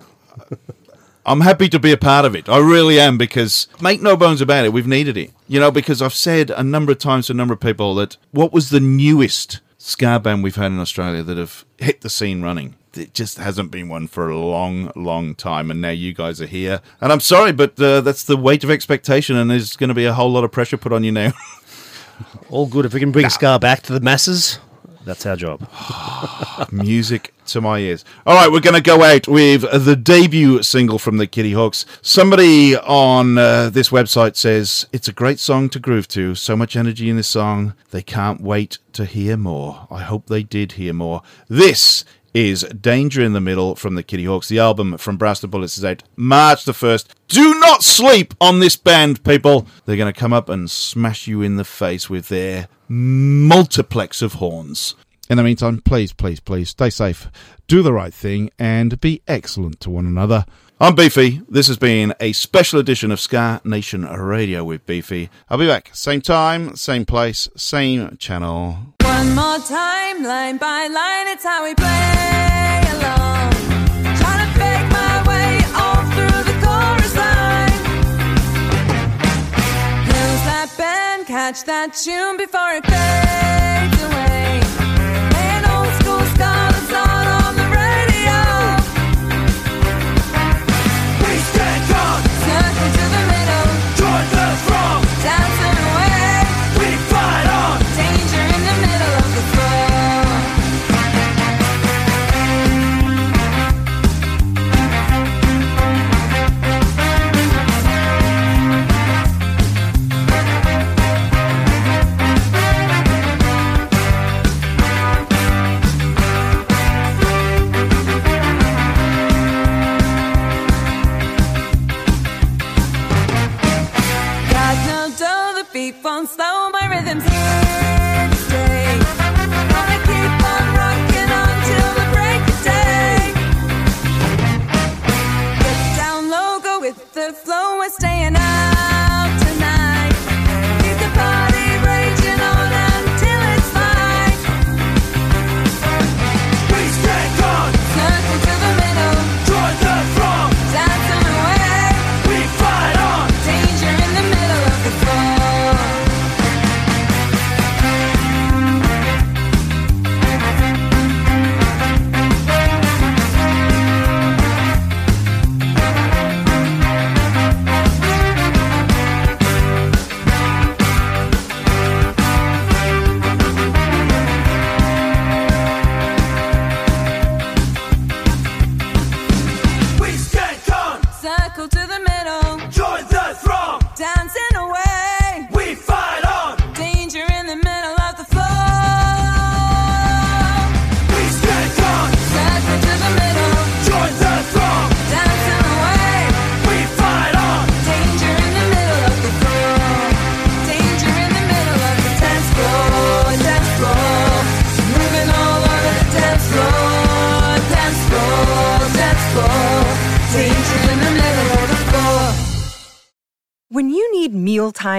I'm happy to be a part of it. I really am because make no bones about it, we've needed it. You know, because I've said a number of times to a number of people that what was the newest ska band we've had in Australia that have hit the scene running? It just hasn't been one for a long, long time, and now you guys are here. And I'm sorry, but uh, that's the weight of expectation, and there's going to be a whole lot of pressure put on you now. All good. If we can bring Ska back to the masses, that's our job. Music to my ears. All right, we're going to go out with the debut single from the Kittyhawks. Somebody on uh, this website says it's a great song to groove to. So much energy in this song. They can't wait to hear more. I hope they did hear more. This is Danger in the Middle from the Kittyhawks. The album from Brass to Bullets is out March the 1st. Do not sleep on this band, people. They're going to come up and smash you in the face with their multiplex of horns. In the meantime, please, please, please stay safe, do the right thing, and be excellent to one another. I'm Beefy. This has been a special edition of Ska Nation Radio with Beefy. I'll be back, same time, same place, same channel. One more time, line by line, it's how we play along. Trying to fake my way all through the chorus line. Catch that tune before it fades